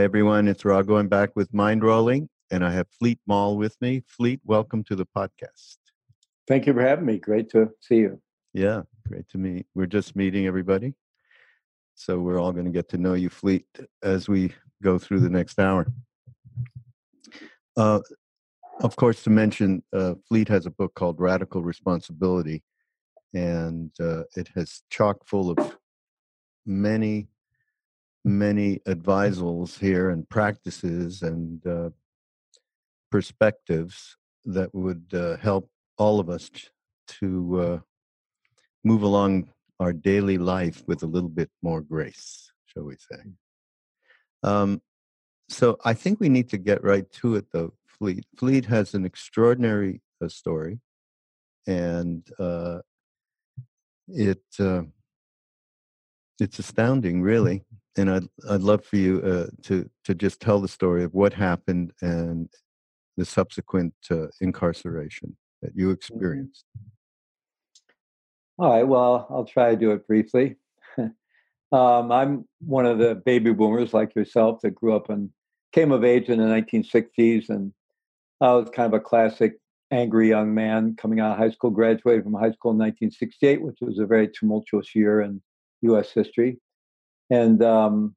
Hi, everyone. It's Raghu back with Mindrolling, and I have Fleet Maull with me. Fleet, welcome to the podcast. Thank you for having me. Great to see you. Yeah, great to meet. We're just meeting everybody. So we're all going to get to know you, Fleet, as we go through the next hour. Uh, of course, to mention, uh, Fleet has a book called Radical Responsibility, and uh, it has chock full of many, many advisals here and practices and uh, perspectives that would uh, help all of us to uh, move along our daily life with a little bit more grace, shall we say. Um, so I think we need to get right to it, though. Fleet Fleet has an extraordinary uh, story, and uh, it uh, it's astounding, really. And I'd I'd love for you uh, to to just tell the story of what happened and the subsequent uh, incarceration that you mm-hmm. experienced. All right. Well, I'll try to do it briefly. um, I'm one of the baby boomers like yourself that grew up and came of age in the 1960s, and I was kind of a classic angry young man coming out of high school. Graduated from high school in 1968, which was a very tumultuous year in U.S. history, and um,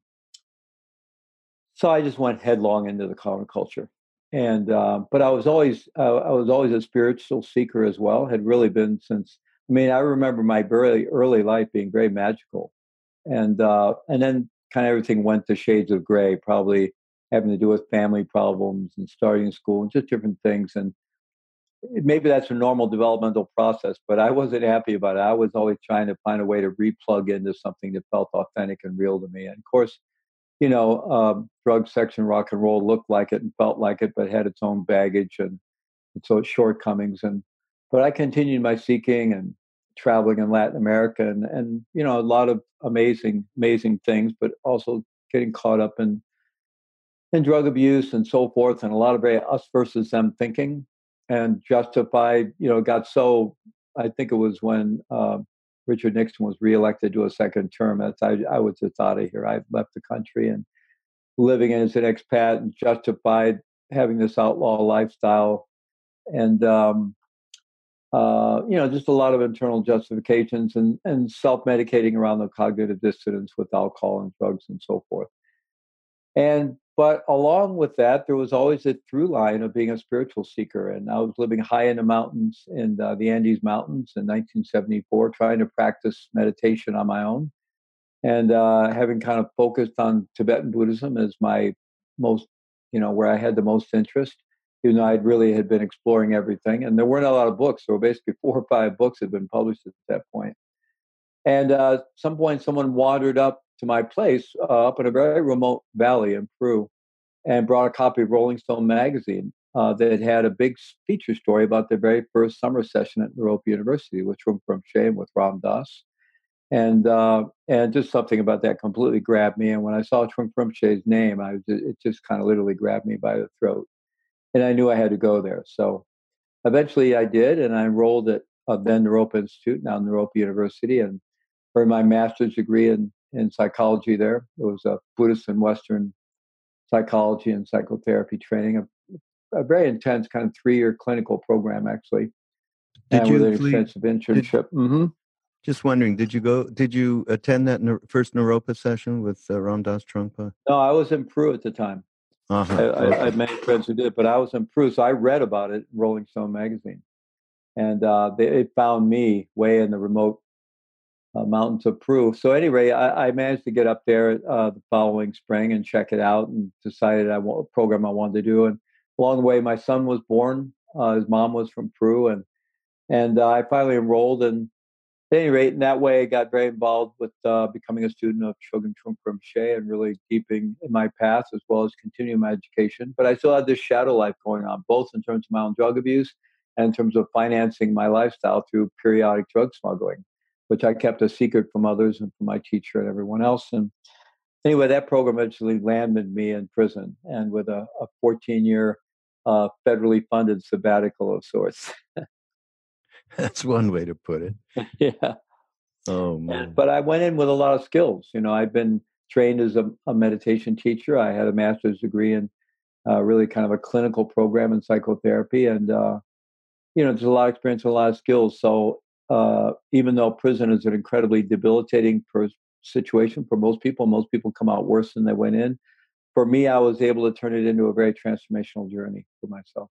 so I just went headlong into the counterculture. And uh, but I was always uh, I was always a spiritual seeker as well. Had really been since I mean, I remember my very early life being very magical, and uh, and then kind of everything went to shades of gray, probably having to do with family problems and starting school and just different things. And maybe that's a normal developmental process, but I wasn't happy about it. I was always trying to find a way to replug into something that felt authentic and real to me. And of course, you know, um, drug, sex, and rock and roll looked like it and felt like it, but had its own baggage and its own shortcomings. And but I continued my seeking and traveling in Latin America and, and you know, a lot of amazing, amazing things, but also getting caught up in in drug abuse and so forth, and a lot of very us versus them thinking and justified, you know, got so I think it was when uh, Richard Nixon was reelected to a second term. I, I was just out of here. I left the country and living as an expat and justified having this outlaw lifestyle. And um, uh, you know, just a lot of internal justifications and, and self medicating around the cognitive dissonance with alcohol and drugs and so forth. And but along with that, there was always a through line of being a spiritual seeker. And I was living high in the mountains in the Andes Mountains in 1974, trying to practice meditation on my own, and uh, having kind of focused on Tibetan Buddhism as my most, you know, where I had the most interest even though I really had been exploring everything. And there weren't a lot of books. So basically, four or five books had been published at that point. And uh, at some point, someone wandered up to my place uh, up in a very remote valley in Peru and brought a copy of Rolling Stone magazine uh, that had a big feature story about their very first summer session at Naropa University which was Trungpa Rinpoche with Ram Dass. And uh, and just something about that completely grabbed me. And when I saw Trungpa Rinpoche's name, I was, it just kind of literally grabbed me by the throat and I knew I had to go there. So eventually I did, and I enrolled at uh, then Naropa Institute, now Naropa University, and earned my master's degree in, in psychology there. It was a Buddhist and Western psychology and psychotherapy training, a, a very intense kind of three year clinical program, actually. Did and you with an extensive internship. Did, mm-hmm. Just wondering, did you go? Did you attend that first Naropa session with uh, Ram Dass Trungpa? No, I was in Peru at the time. Uh-huh. I, I, I, had many friends who did, but I was in Peru, so I read about it in Rolling Stone magazine, and uh, they, it found me way in the remote uh, mountains of Peru. So anyway, I, I managed to get up there uh, the following spring and check it out, and decided I want a program I wanted to do. And along the way, my son was born. Uh, his mom was from Peru, and and uh, I finally enrolled and at any rate, in that way, I got very involved with uh, becoming a student of Chogyam Trungpa Rinpoche and really deepening in my path as well as continuing my education. But I still had this shadow life going on, both in terms of my own drug abuse and in terms of financing my lifestyle through periodic drug smuggling, which I kept a secret from others and from my teacher and everyone else. And anyway, that program actually landed me in prison and with a, a 14 year uh, federally funded sabbatical of sorts. That's one way to put it. yeah. Oh man. But I went in with a lot of skills. You know, I've been trained as a, a, meditation teacher. I had a master's degree in uh, really kind of a clinical program in psychotherapy, and uh, you know, there's a lot of experience and a lot of skills. So uh, even though prison is an incredibly debilitating per- situation for most people, most people come out worse than they went in. For me, I was able to turn it into a very transformational journey for myself.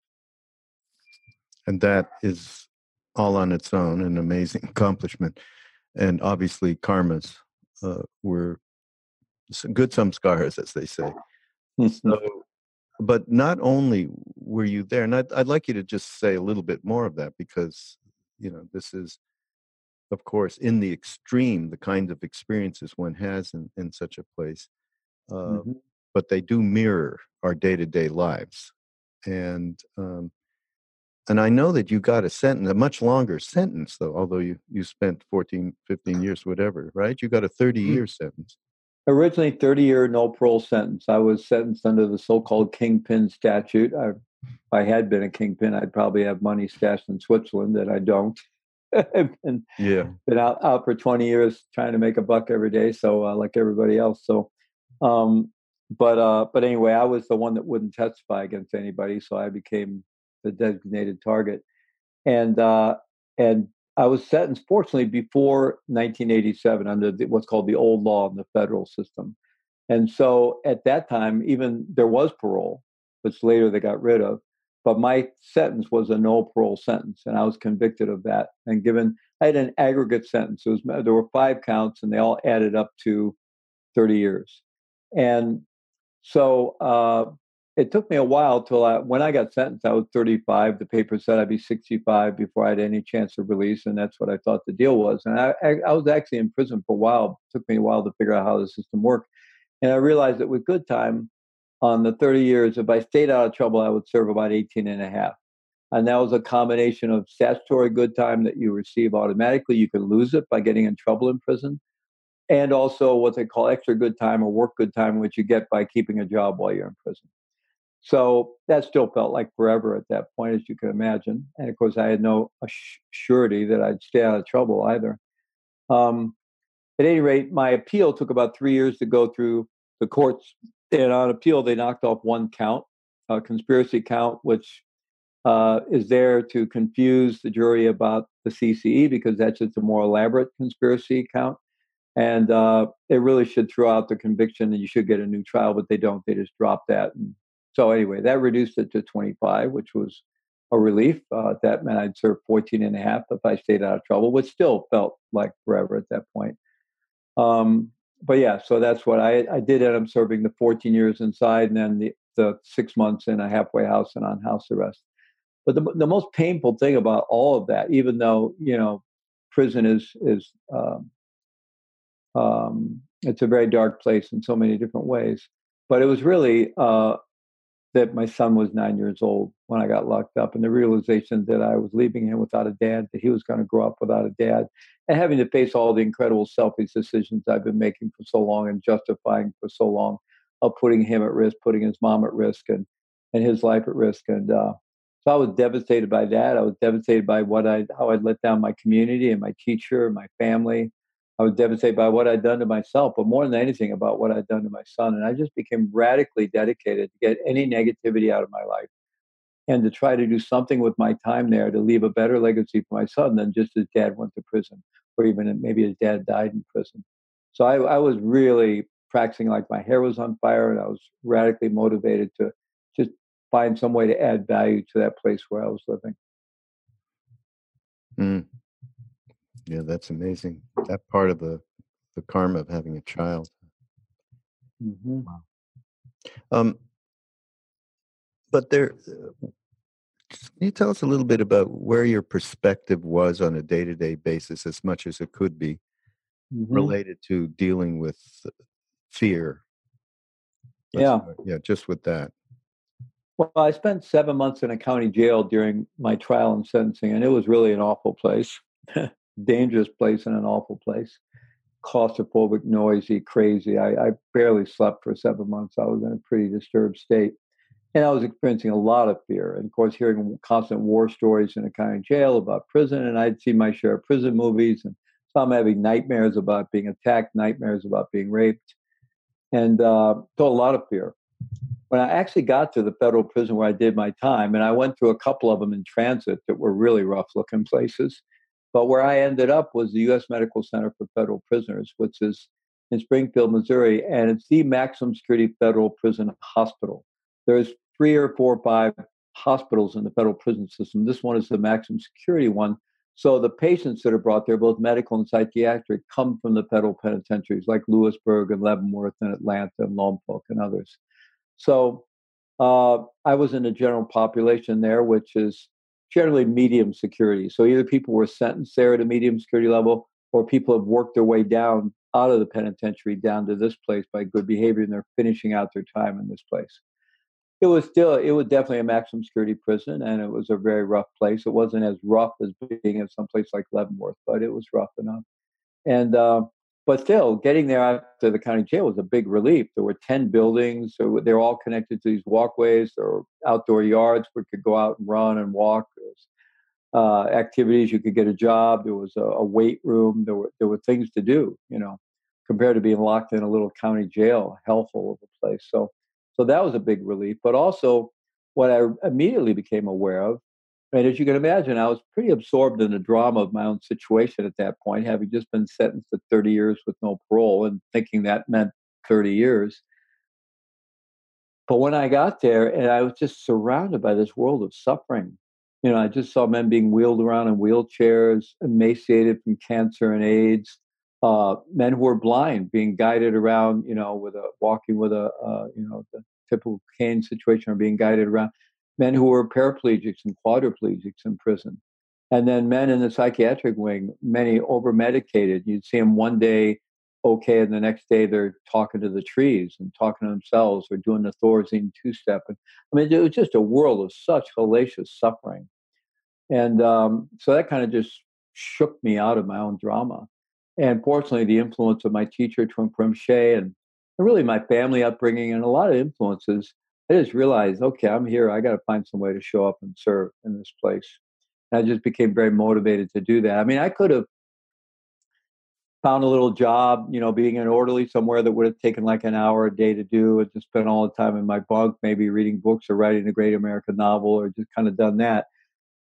And that is all on its own an amazing accomplishment. And obviously, karmas uh, were some good some scars, as they say. so, but not only were you there, and I'd, I'd like you to just say a little bit more of that because you know this is of course in the extreme the kinds of experiences one has in, in such a place uh, mm-hmm. but they do mirror our day-to-day lives. And um, and i know that you got a sentence a much longer sentence though although you you spent 14 15 years whatever right? You got a 30 mm. year sentence. Originally 30 year no parole sentence. I was sentenced under the so-called kingpin statute. I, if i had been a kingpin i'd probably have money stashed in switzerland that i don't. Been, yeah. been out, out for 20 years trying to make a buck every day so uh, like everybody else so um but uh but anyway i was the one that wouldn't testify against anybody so i became the designated target. And uh and i was sentenced fortunately before 1987 under the, what's called the old law in the federal system. And so at that time even there was parole which later they got rid of but my sentence was a no parole sentence, and I was convicted of that and given. I had an aggregate sentence. Was there were five counts, and they all added up to thirty years. And so uh, it took me a while till I, when I got sentenced, I was 35. The paper said I'd be 65 before I had any chance of release, and that's what I thought the deal was. And I, I, I was actually in prison for a while. It took me a while to figure out how the system worked, and I realized that with good time, on the 30 years, if I stayed out of trouble, I would serve about 18 and a half. And that was a combination of statutory good time that you receive automatically. You can lose it by getting in trouble in prison. And also what they call extra good time or work good time, which you get by keeping a job while you're in prison. So that still felt like forever at that point, as you can imagine. And of course, I had no surety that I'd stay out of trouble either. Um, at any rate, my appeal took about three years to go through the courts and on appeal, they knocked off one count, a conspiracy count, which uh, is there to confuse the jury about the CCE because that's just a more elaborate conspiracy count. And uh, it really should throw out the conviction and you should get a new trial, but they don't. They just drop that. And so, anyway, that reduced it to 25, which was a relief. Uh, that meant I'd serve 14 and a half if I stayed out of trouble, which still felt like forever at that point. Um, but yeah, so that's what I I did end up serving the 14 years inside, and then the the six months in a halfway house and on house arrest. But the the most painful thing about all of that, even though you know, prison is is um, um, it's a very dark place in so many different ways. But it was really uh, that my son was nine years old when I got locked up, and the realization that I was leaving him without a dad, that he was going to grow up without a dad, and having to face all the incredible selfish decisions I've been making for so long and justifying for so long of putting him at risk, putting his mom at risk, and and his life at risk. And uh, so I was devastated by that. I was devastated by what I how I'd let down my community and my teacher and my family. I was devastated by what I'd done to myself, but more than anything about what I'd done to my son. And I just became radically dedicated to get any negativity out of my life and to try to do something with my time there to leave a better legacy for my son than just his dad went to prison or even maybe his dad died in prison. So I, I was really practicing like my hair was on fire and I was radically motivated to just find some way to add value to that place where I was living. Mm. Yeah, that's amazing. That part of the the karma of having a child. Mm-hmm. Um, but there, uh, can you tell us a little bit about where your perspective was on a day to day basis, as much as it could be, mm-hmm. related to dealing with fear? Let's, yeah, yeah, just with that. Well, I spent seven months in a county jail during my trial and sentencing, and it was really an awful place. dangerous place and an awful place. Claustrophobic, noisy, crazy. I, I barely slept for seven months. I was in a pretty disturbed state. And I was experiencing a lot of fear. And of course, hearing constant war stories in a county jail about prison. And I'd see my share of prison movies. And so I'm having nightmares about being attacked, nightmares about being raped. and uh, felt a lot of fear. When I actually got to the federal prison where I did my time, and I went through a couple of them in transit that were really rough looking places, but where I ended up was the U.S. Medical Center for Federal Prisoners, which is in Springfield, Missouri, and it's the maximum security federal prison hospital. There's three or four or five hospitals in the federal prison system. This one is the maximum security one. So the patients that are brought there, both medical and psychiatric, come from the federal penitentiaries like Lewisburg and Leavenworth and Atlanta and Lompoc and others. So uh, I was in the general population there, which is generally medium security. So either people were sentenced there at a medium security level, or people have worked their way down out of the penitentiary down to this place by good behavior, and they're finishing out their time in this place. It was still, it was definitely a maximum security prison, and it was a very rough place. It wasn't as rough as being in some place like Leavenworth, but it was rough enough. And uh, but still, getting there after the county jail was a big relief. There were 10 buildings, so they're all connected to these walkways. or outdoor yards where you could go out and run and walk. Uh, activities, you could get a job. There was a, a, weight room. There were there were things to do, you know, compared to being locked in a little county jail, hellhole of a place. So, so that was a big relief. But also, what I immediately became aware of and as you can imagine, I was pretty absorbed in the drama of my own situation at that point, having just been sentenced to 30 years with no parole and thinking that meant 30 years. But when I got there, and I was just surrounded by this world of suffering, you know, I just saw men being wheeled around in wheelchairs, emaciated from cancer and AIDS, uh, men who were blind being guided around, you know, with a walking with a, uh, you know, the typical cane situation or being guided around men who were paraplegics and quadriplegics in prison. And then men in the psychiatric wing, many over medicated. You'd see them one day okay, and the next day they're talking to the trees and talking to themselves or doing the Thorazine two step. And I mean, it was just a world of such hellacious suffering. And um, so that kind of just shook me out of my own drama. And fortunately, the influence of my teacher, Trungpa Rinpoche, and really my family upbringing and a lot of influences I just realized, okay, I'm here. I got to find some way to show up and serve in this place. And I just became very motivated to do that. I mean, I could have found a little job, you know, being an orderly somewhere that would have taken like an hour a day to do and just spent all the time in my bunk, maybe reading books or writing a great American novel or just kind of done that.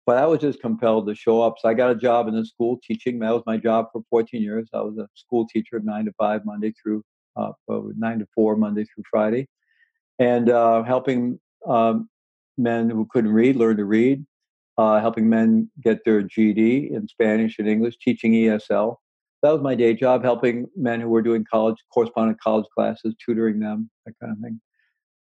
But I was just compelled to show up. So I got a job in the school teaching. That was my job for 14 years. I was a school teacher, nine to five, Monday through uh, nine to four, Monday through Friday and uh, helping um, men who couldn't read learn to read, uh, helping men get their GED in Spanish and English, teaching ESL. That was my day job, helping men who were doing college, correspondent college classes, tutoring them, that kind of thing.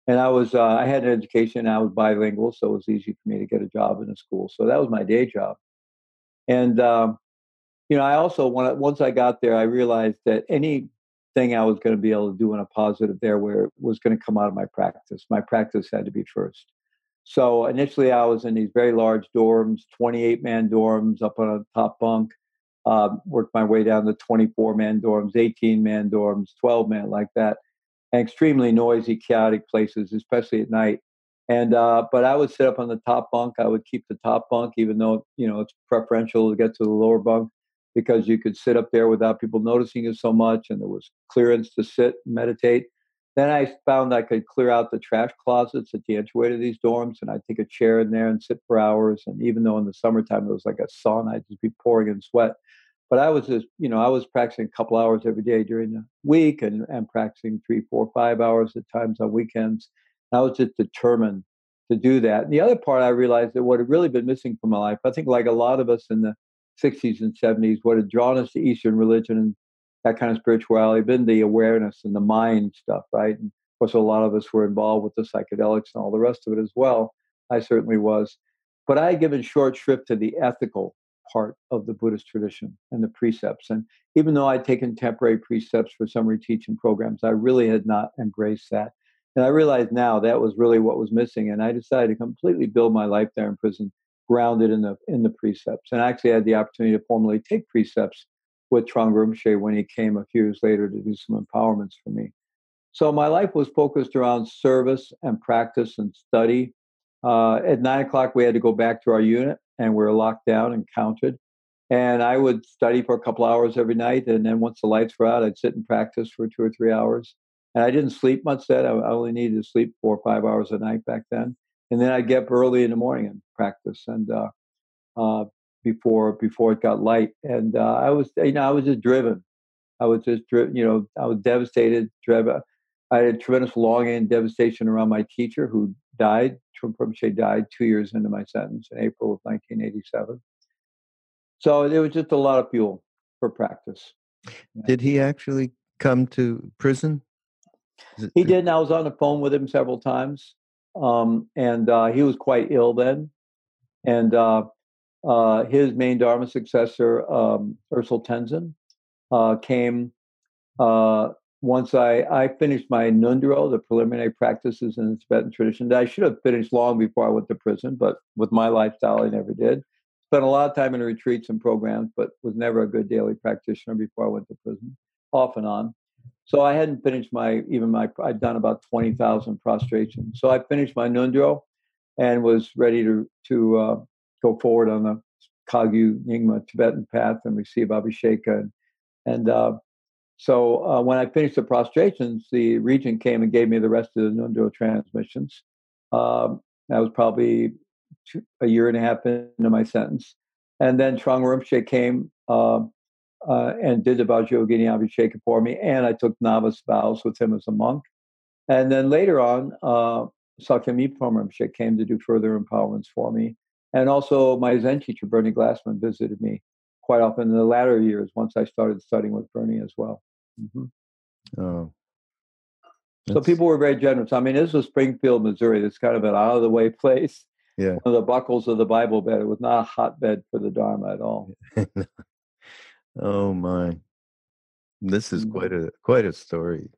And I was, uh, I had an education, I was bilingual, so it was easy for me to get a job in a school. So that was my day job. And, um, you know, I also, once I got there, I realized that any thing I was going to be able to do in a positive there where it was going to come out of my practice. My practice had to be first. So initially, I was in these very large dorms, 28 man dorms up on a top bunk. Uh, worked my way down to 24 man dorms, 18 man dorms, 12 man, like that, and extremely noisy, chaotic places, especially at night. And uh, but I would sit up on the top bunk. I would keep the top bunk, even though you know it's preferential to get to the lower bunk because you could sit up there without people noticing you so much and there was clearance to sit and meditate. Then I found I could clear out the trash closets at the entryway to these dorms and I'd take a chair in there and sit for hours. And even though in the summertime it was like a sauna, I'd just be pouring in sweat. But I was just, you know, I was practicing a couple hours every day during the week and, and practicing three, four, five hours at times on weekends. And I was just determined to do that. And the other part I realized that what had really been missing from my life, I think like a lot of us in the 60s and 70s, what had drawn us to Eastern religion and that kind of spirituality, been the awareness and the mind stuff, right? And of course, a lot of us were involved with the psychedelics and all the rest of it as well. I certainly was. But I had given short shrift to the ethical part of the Buddhist tradition and the precepts. And even though I'd taken temporary precepts for summary teaching programs, I really had not embraced that. And I realized now that was really what was missing. And I decided to completely build my life there in prison grounded in the in the precepts. And I actually had the opportunity to formally take precepts with Trungpa Rinpoche when he came a few years later to do some empowerments for me. So my life was focused around service and practice and study. Uh, at nine o'clock, we had to go back to our unit, and we were locked down and counted. And I would study for a couple hours every night, and then once the lights were out, I'd sit and practice for two or three hours. And I didn't sleep much then. I only needed to sleep four or five hours a night back then. And then I'd get up early in the morning and practice. And uh, uh, before before it got light, and uh, I was you know I was just driven. I was just driven. You know, I was devastated. Driven. I had a tremendous longing and devastation around my teacher who died. Trungpa Rinpoche died two years into my sentence in April of 1987. So there was just a lot of fuel for practice. Did he actually come to prison? He did, and I was on the phone with him several times. Um, and uh, he was quite ill then. And uh, uh, his main Dharma successor, um, Osel Tendzin, uh, came uh, once I, I finished my Ngondro, the preliminary practices in the Tibetan tradition. I should have finished long before I went to prison, but with my lifestyle, I never did. Spent a lot of time in retreats and programs, but was never a good daily practitioner before I went to prison, off and on. So I hadn't finished my even my I'd done about twenty thousand prostrations. So I finished my Ngondro and was ready to to uh, go forward on the Kagyu Nyingma Tibetan path and receive Abhisheka. And, and uh, so uh, when I finished the prostrations, the regent came and gave me the rest of the Ngondro transmissions. Um, that was probably two, a year and a half into my sentence. And then Trungpa Rinpoche came uh, and did the Vajrayogini Abhisheka for me, and I took novice vows with him as a monk. And then later on, uh, Sakyong Mipham Rinpoche came to do further empowerments for me. And also, my Zen teacher, Bernie Glassman, visited me quite often in the latter years once I started studying with Bernie as well. Mm-hmm. Oh. So people were very generous. I mean, this was Springfield, Missouri. It's kind of an out of the way place. Yeah. One of the buckles of the Bible belt. It was not a hotbed for the Dharma at all. oh my. This is mm-hmm. quite a quite a story,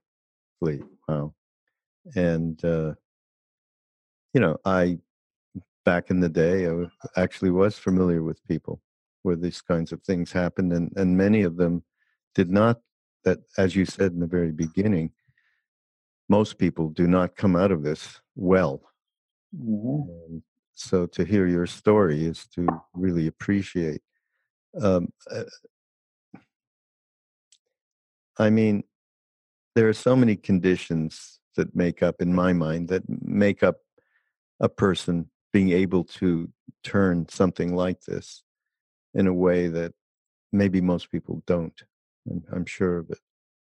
Fleet. Wow. And uh you know, I back in the day, I actually was familiar with people where these kinds of things happened, and, and many of them did not. That, as you said in the very beginning, most people do not come out of this well. Mm-hmm. so to hear your story is to really appreciate. Um, uh, I mean, there are so many conditions that make up, in my mind, that make up a person being able to turn something like this in a way that maybe most people don't. I'm, I'm sure of it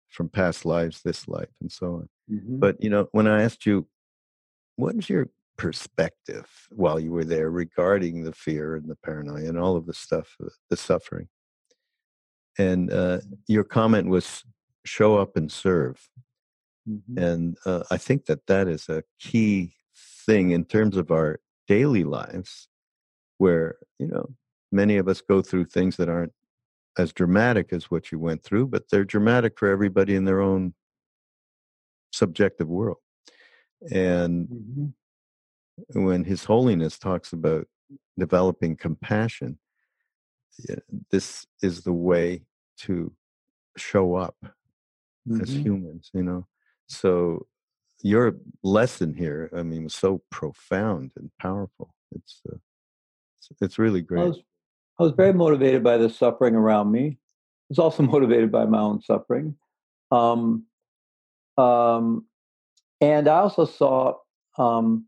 from past lives, this life, and so on. Mm-hmm. But you know, when I asked you, what is your perspective while you were there regarding the fear and the paranoia and all of the stuff, uh, the suffering, and uh, your comment was show up and serve. Mm-hmm. And uh, I think that that is a key thing in terms of our daily lives where you know many of us go through things that aren't as dramatic as what you went through but they're dramatic for everybody in their own subjective world and mm-hmm. when his holiness talks about developing compassion this is the way to show up mm-hmm. as humans you know so your lesson here, I mean, was so profound and powerful. It's uh, it's, it's, really great. I was, I was, very motivated by the suffering around me. I was also motivated by my own suffering. Um, um, and I also saw, um,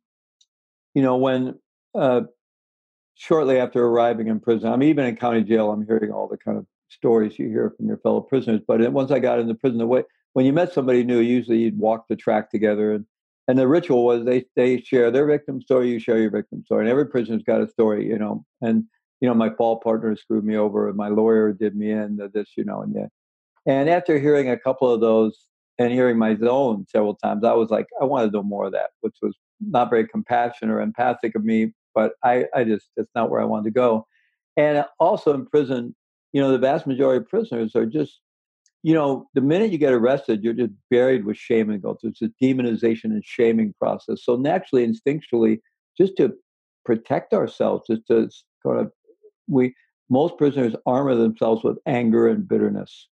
you know, when uh, shortly after arriving in prison, I'm even in county jail. I'm hearing all the kind of stories you hear from your fellow prisoners. But once I got into prison, the way when you met somebody new, usually you'd walk the track together. And, and the ritual was they, they share their victim story, you share your victim story. And every prisoner's got a story, you know. And, you know, my fall partner screwed me over, and my lawyer did me in, this, you know, and yeah. And after hearing a couple of those and hearing my own several times, I was like, I want to do more of that, which was not very compassionate or empathic of me, but I, I just, that's not where I wanted to go. And also in prison, you know, the vast majority of prisoners are just you know, the minute you get arrested, you're just buried with shame and guilt. It's a demonization and shaming process. So naturally, instinctually, just to protect ourselves, just to kind of, we most prisoners armor themselves with anger and bitterness,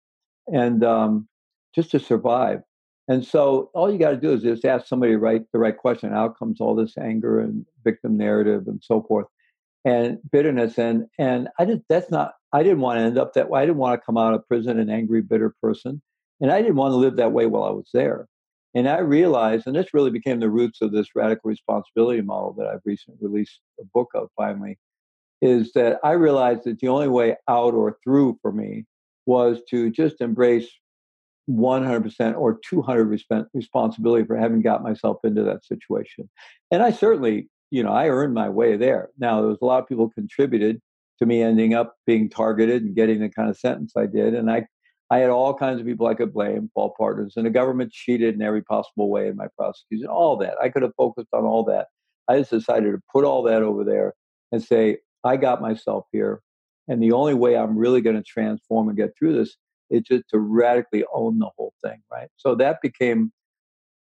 and um, just to survive. And so, all you got to do is just ask somebody right the right question. Out comes all this anger and victim narrative and so forth, and bitterness. And and I just that's not I didn't want to end up that way. I didn't want to come out of prison an angry, bitter person. And I didn't want to live that way while I was there. And I realized, and this really became the roots of this radical responsibility model that I've recently released a book of finally, is that I realized that the only way out or through for me was to just embrace 100% or 200% responsibility for having got myself into that situation. And I certainly, you know, I earned my way there. Now, there was a lot of people contributed to me ending up being targeted and getting the kind of sentence I did. And I, I had all kinds of people I could blame, fault partners, and the government cheated in every possible way in my prosecution, all that. I could have focused on all that. I just decided to put all that over there and say, I got myself here. And the only way I'm really going to transform and get through this is just to radically own the whole thing, right? So that became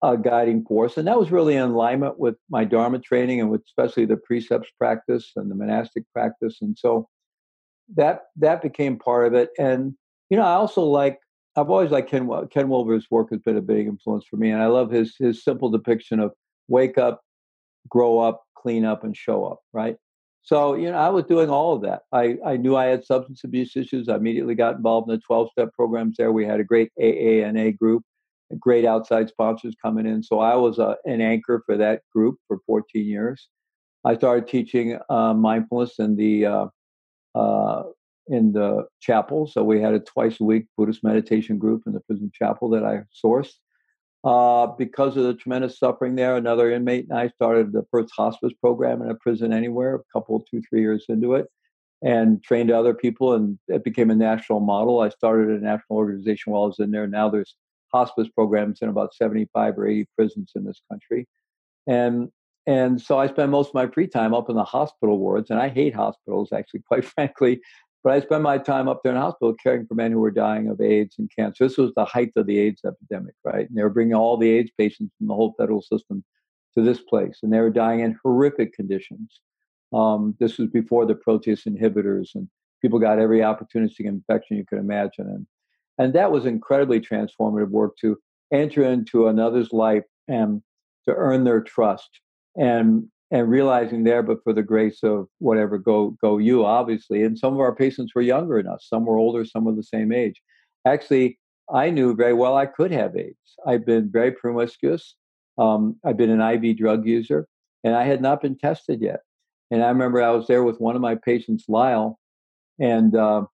a guiding force. And that was really in alignment with my Dharma training and with especially the precepts practice and the monastic practice. And so that that became part of it. And you know, I also like I've always liked Ken Ken Wilber's work has been a big influence for me, and I love his his simple depiction of wake up, grow up, clean up, and show up. Right. So you know, I was doing all of that. I I knew I had substance abuse issues. I immediately got involved in the twelve step programs there. We had a great AANA group, great outside sponsors coming in. So I was a, an anchor for that group for 14 years. I started teaching uh, mindfulness in the uh, uh, in the chapel. So we had a twice a week Buddhist meditation group in the prison chapel that I sourced. Uh, because of the tremendous suffering there, another inmate and I started the first hospice program in a prison anywhere, a couple, two, three years into it, and trained other people, and it became a national model. I started a national organization while I was in there. Now there's hospice programs in about 75 or 80 prisons in this country. And and so I spend most of my free time up in the hospital wards, and I hate hospitals, actually, quite frankly. But I spent my time up there in hospital caring for men who were dying of AIDS and cancer. This was the height of the AIDS epidemic, right? And they were bringing all the AIDS patients from the whole federal system to this place, and they were dying in horrific conditions. Um, this was before the protease inhibitors, and people got every opportunistic infection you could imagine. And, and that was incredibly transformative work to enter into another's life and to earn their trust and and realizing there, but for the grace of whatever, go go you, obviously. And some of our patients were younger than us, some were older, some were the same age. Actually, I knew very well I could have AIDS. I've been very promiscuous. Um, I've been an IV drug user, and I had not been tested yet. And I remember I was there with one of my patients, Lyle, and uh,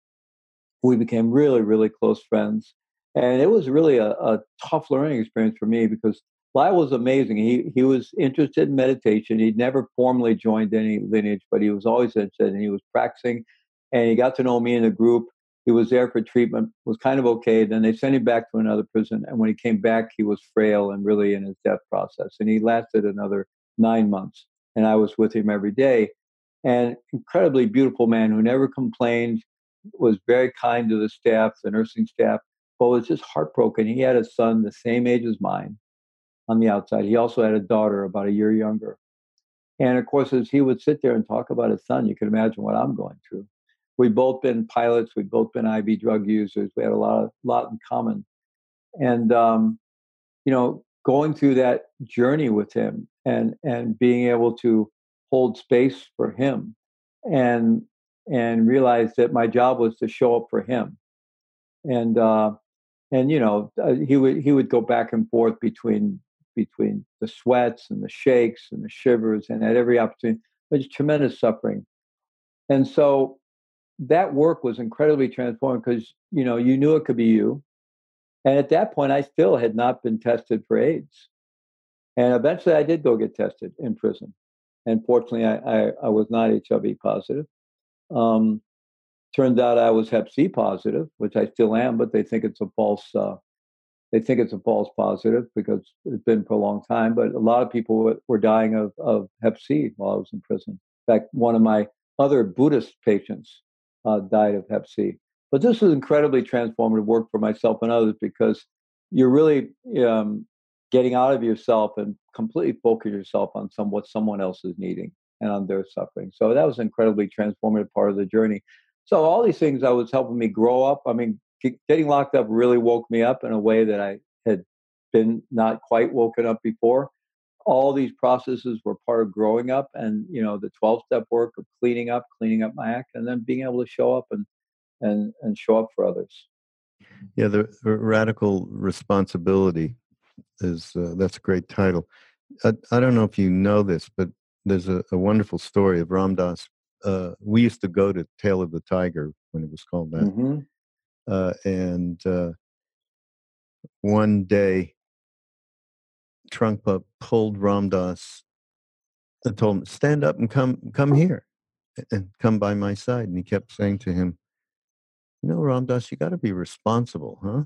we became really, really close friends. And it was really a, a tough learning experience for me because Lyle was amazing. He he was interested in meditation. He'd never formally joined any lineage, but he was always interested and he was practicing. And he got to know me in the group. He was there for treatment, was kind of okay. Then they sent him back to another prison. And when he came back, he was frail and really in his death process. And he lasted another nine months. And I was with him every day. And incredibly beautiful man who never complained, was very kind to the staff, the nursing staff, but was just heartbroken. He had a son the same age as mine on the outside. He also had a daughter about a year younger. And of course, as he would sit there and talk about his son, you can imagine what I'm going through. We've both been pilots. We've both been IV drug users. We had a lot, of, lot in common. And, um, you know, going through that journey with him and, and being able to hold space for him and, and realize that my job was to show up for him. And, uh, and you know, uh, he would he would go back and forth between between the sweats and the shakes and the shivers and at every opportunity. There's tremendous suffering. And so that work was incredibly transforming because, you know, you knew it could be you. And at that point, I still had not been tested for AIDS. And eventually I did go get tested in prison. And fortunately, I, I, I was not HIV positive. Um, turns out I was Hep C positive, which I still am, but they think it's a false uh, they think it's a false positive because it's been for a long time. But a lot of people were dying of, of Hep C while I was in prison. In fact, one of my other Buddhist patients uh, died of Hep C. But this was incredibly transformative work for myself and others because you're really um, getting out of yourself and completely focus yourself on some what someone else is needing and on their suffering. So that was an incredibly transformative part of the journey. So all these things I was helping me grow up. I mean, getting locked up really woke me up in a way that I had been not quite woken up before. All these processes were part of growing up, and you know the twelve step work of cleaning up, cleaning up my act, and then being able to show up and and and show up for others. Yeah, the radical responsibility is uh, that's a great title. I, I don't know if you know this, but there's a, a wonderful story of Ram Dass. Uh, we used to go to Tail of the Tiger when it was called that, hmm uh, and uh, one day Trungpa pulled Ram Dass and told him, "Stand up and come come here, and come by my side." And he kept saying to him, "You know, Ram Dass, you got to be responsible, huh?"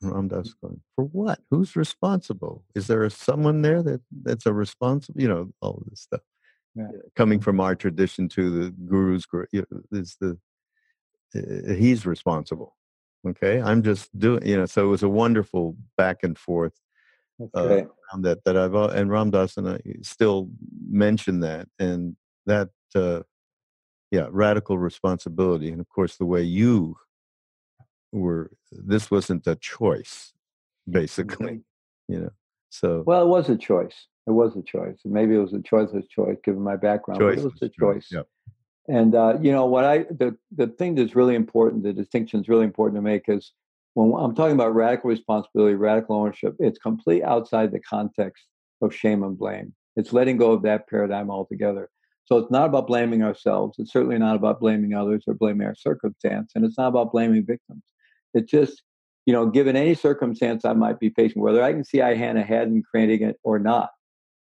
And Ram going, "For what? Who's responsible? Is there a, someone there that that's a responsible? You know, all of this stuff." Yeah. Coming from our tradition to the guru's, you know, is the uh, he's responsible. Okay, I'm just doing. You know, so it was a wonderful back and forth That's uh, that that I've and Ram Dass and I still mention that and that uh, yeah radical responsibility and of course the way you were this wasn't a choice basically you know so Well, it was a choice. It was a choice. Maybe it was a choiceless choice given my background. choice it was a choice. Yep. And uh, you know what I the the thing that's really important, the distinction is really important to make is when I'm talking about radical responsibility, radical ownership, it's complete outside the context of shame and blame. It's letting go of that paradigm altogether. So it's not about blaming ourselves. It's certainly not about blaming others or blaming our circumstance, and it's not about blaming victims. It's just you know, given any circumstance I might be facing, whether I can see I had a hand and creating it or not,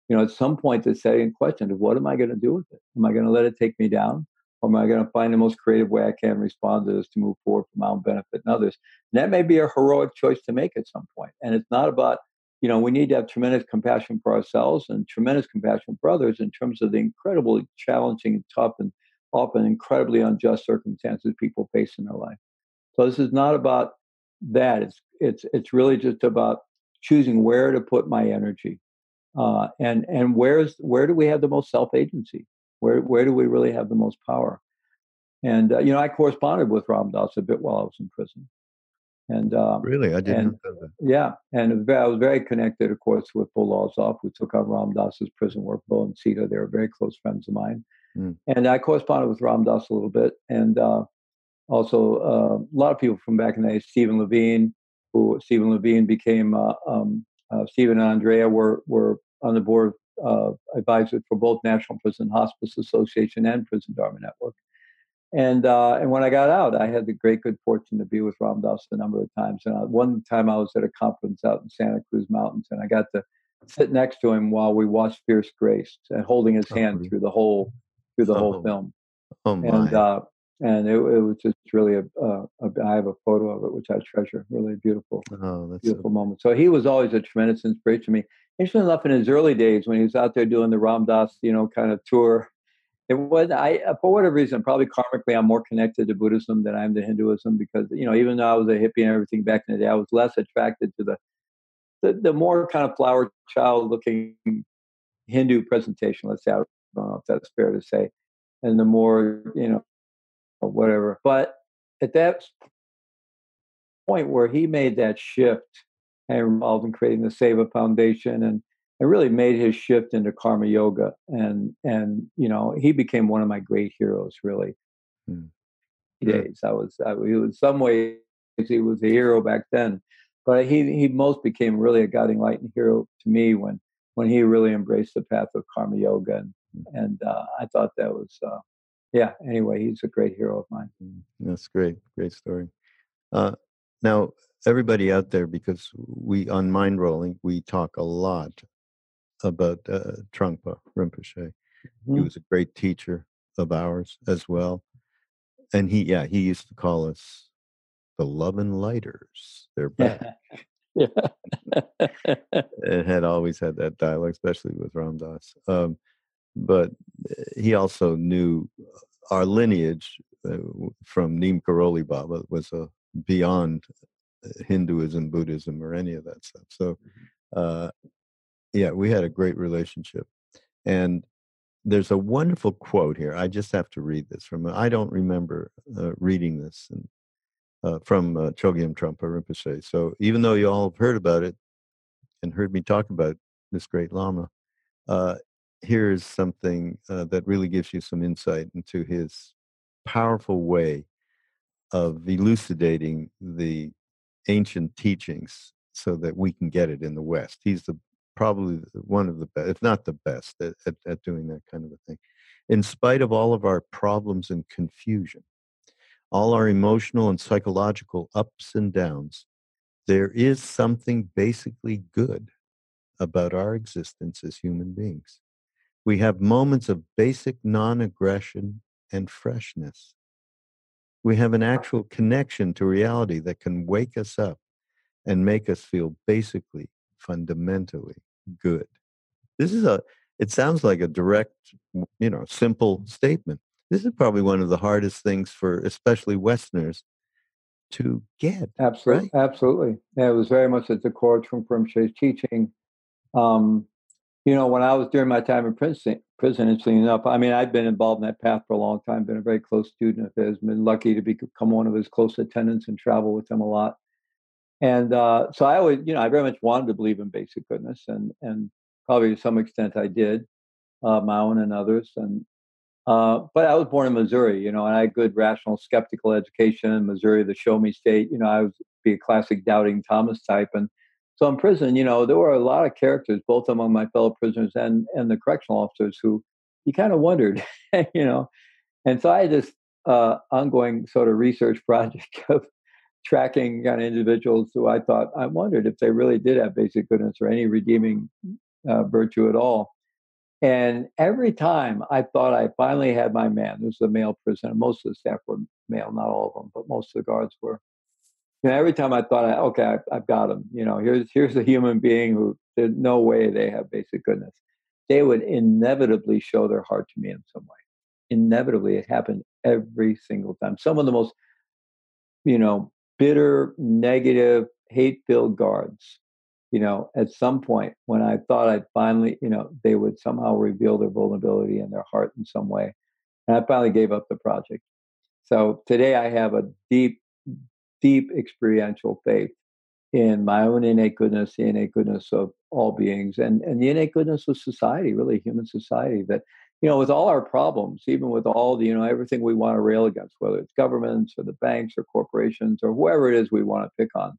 you know, at some point the second question of what am I going to do with it? Am I going to let it take me down? Or am I going to find the most creative way I can respond to this to move forward for my own benefit and others? And that may be a heroic choice to make at some point. And it's not about, you know, we need to have tremendous compassion for ourselves and tremendous compassion for others in terms of the incredibly challenging and tough and often incredibly unjust circumstances people face in their life. So this is not about that. It's it's it's really just about choosing where to put my energy, uh, and and where's where do we have the most self agency? Where where do we really have the most power? And uh, you know, I corresponded with Ram Dass a bit while I was in prison, and um, really i didn't and know that yeah, and it was ve- I was very connected, of course, with Bo Lozoff, who took on Ram Dass's prison work. Bill and Sita, they were very close friends of mine, Mm. and I corresponded with Ram Dass a little bit, and uh, also uh, a lot of people from back in the day. Stephen Levine, who Stephen Levine became uh, um, uh, Stephen and Andrea were were on the board uh, advisors for both National Prison Hospice Association and Prison Dharma Network. And uh, and when I got out, I had the great good fortune to be with Ram Dass a number of times. And uh, one time I was at a conference out in Santa Cruz Mountains, and I got to sit next to him while we watched Fierce Grace, and holding his Oh, hand really? through the whole through the whole Oh, film. oh my And uh, and it, it was just really a, a, a I have a photo of it which I treasure. Really beautiful oh that's beautiful so, moment. So he was always a tremendous inspiration to me. Interesting enough, in his early days when he was out there doing the Ram Dass, you know, kind of tour, it was I uh, for whatever reason, probably karmically, I'm more connected to Buddhism than I am to Hinduism because you know, even though I was a hippie and everything back in the day, I was less attracted to the the, the more kind of flower child looking Hindu presentation. Let's say I don't know if that's fair to say, and the more you know, whatever. But at that point where he made that shift and involved in creating the Seva Foundation and it really made his shift into karma yoga and and you know he became one of my great heroes really Mm. days i was I, he was some ways he was a hero back then but he he most became really a guiding light and hero to me when when he really embraced the path of karma yoga and and uh, i thought that was uh, yeah anyway he's a great hero of mine Mm, That's great. Great story. Uh, now, everybody out there, because we on Mindrolling, we talk a lot about uh, Trungpa Rinpoche. He Mhm. was a great teacher of ours as well. And he, yeah, he used to call us the Love and Lighters. They're back. yeah and had always had that dialogue, especially with Ram Dass. Um, but uh, he also knew our lineage uh, from Neem Karoli Baba was uh, beyond uh, Hinduism, Buddhism, or any of that stuff. So, uh, yeah, we had a great relationship. And there's a wonderful quote here. I just have to read this from. I don't remember uh, reading this and, uh, from uh, Chogyam Trungpa Rinpoche. So even though you all have heard about it and heard me talk about this great Lama, uh, here is something uh, that really gives you some insight into his powerful way of elucidating the ancient teachings so that we can get it in the West. He's the probably one of the best, if not the best, at, at, at doing that kind of a thing. In spite of all of our problems and confusion, all our emotional and psychological ups and downs, there is something basically good about our existence as human beings. We have moments of basic non aggression and freshness. We have an actual connection to reality that can wake us up and make us feel basically, fundamentally good. This is a, it sounds like a direct, you know, simple statement. This is probably one of the hardest things for especially Westerners to get. Absolutely. Right? Absolutely. Yeah, it was very much at the core of Trungpa Rinpoche's teaching. Um, you know, when I was during my time in prison, prison, interestingly enough, I mean, I've been involved in that path for a long time, been a very close student of his, been lucky to become one of his close attendants and travel with him a lot. And uh, so I always, you know, I very much wanted to believe in basic goodness, and and probably to some extent I did, uh, my own and others. And uh, but I was born in Missouri, you know, and I had good, rational, skeptical education in Missouri, the show me state. You know, I was be a classic doubting Thomas type, and so in prison, you know, there were a lot of characters, both among my fellow prisoners and and the correctional officers, who you kind of wondered, you know, and so I had this uh, ongoing sort of research project of tracking kind of individuals who I thought I wondered if they really did have basic goodness or any redeeming uh, virtue at all. And every time I thought I finally had my man, this was a male prisoner. Most of the staff were male, not all of them, but most of the guards were you know, every time I thought, okay, I've, I've got them. You know, here's here's a human being who there's no way they have basic goodness. They would inevitably show their heart to me in some way. Inevitably, it happened every single time. Some of the most, you know, bitter, negative, hate-filled guards. You know, at some point when I thought I'd finally, you know, they would somehow reveal their vulnerability and their heart in some way, and I finally gave up the project. So today I have a deep deep experiential faith in my own innate goodness, the innate goodness of all beings, and, and the innate goodness of society, really human society. That, you know, with all our problems, even with all the, you know, everything we want to rail against, whether it's governments or the banks or corporations or whoever it is we want to pick on,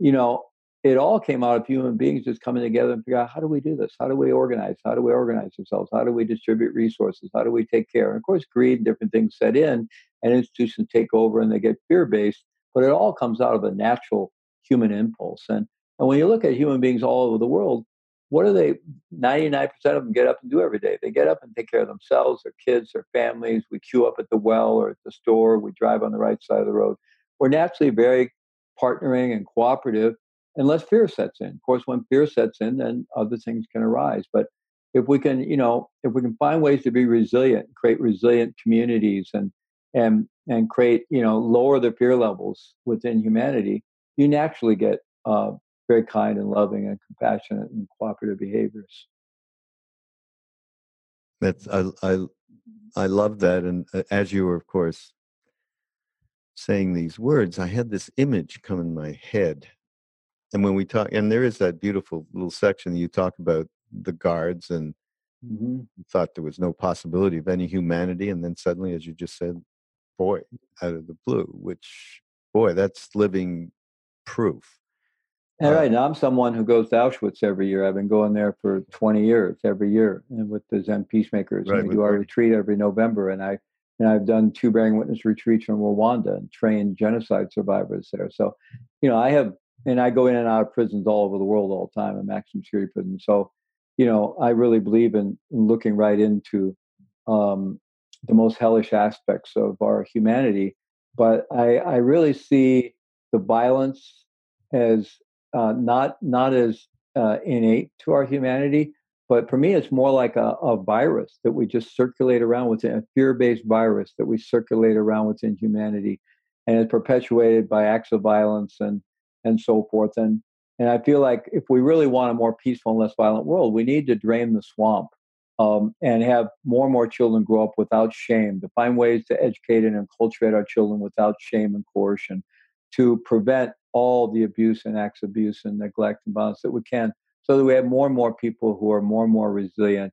you know, it all came out of human beings just coming together and figure out how do we do this? How do we organize? How do we organize ourselves? How do we distribute resources? How do we take care? And of course, greed and different things set in, and institutions take over and they get fear based but it all comes out of a natural human impulse. And, and when you look at human beings all over the world, what do they 99% of them get up and do every day? They get up and take care of themselves their kids their families. We queue up at the well or at the store. We drive on the right side of the road. We're naturally very partnering and cooperative unless fear sets in. Of course when fear sets in then other things can arise. But if we can you know if we can find ways to be resilient create resilient communities and and and create you know lower the fear levels within humanity you naturally get uh, very kind and loving and compassionate and cooperative behaviors that's i i i love that and uh, as you were of course saying these words i had this image come in my head and when we talk and there is that beautiful little section you talk about the guards and mm-hmm. thought there was no possibility of any humanity and then suddenly as you just said boy out of the blue, which, boy, that's living proof. All right. Now I'm someone who goes to Auschwitz every year. I've been going there for 20 years, every year, and with the Zen peacemakers. Right, and we do our retreat every November, and I and I've done two bearing witness retreats from Rwanda and trained genocide survivors there. So, you know, I have, and I go in and out of prisons all over the world all the time in maximum security prisons. So, you know, I really believe in, in looking right into um, the most hellish aspects of our humanity. But I, I really see the violence as uh, not not as uh, innate to our humanity, but for me, it's more like a, a virus that we just circulate around within a fear-based virus that we circulate around within humanity, and it's perpetuated by acts of violence and and so forth. And and I feel like if we really want a more peaceful and less violent world, we need to drain the swamp um, and have more and more children grow up without shame, to find ways to educate and enculturate our children without shame and coercion, to prevent all the abuse and acts of abuse and neglect and violence that we can, so that we have more and more people who are more and more resilient.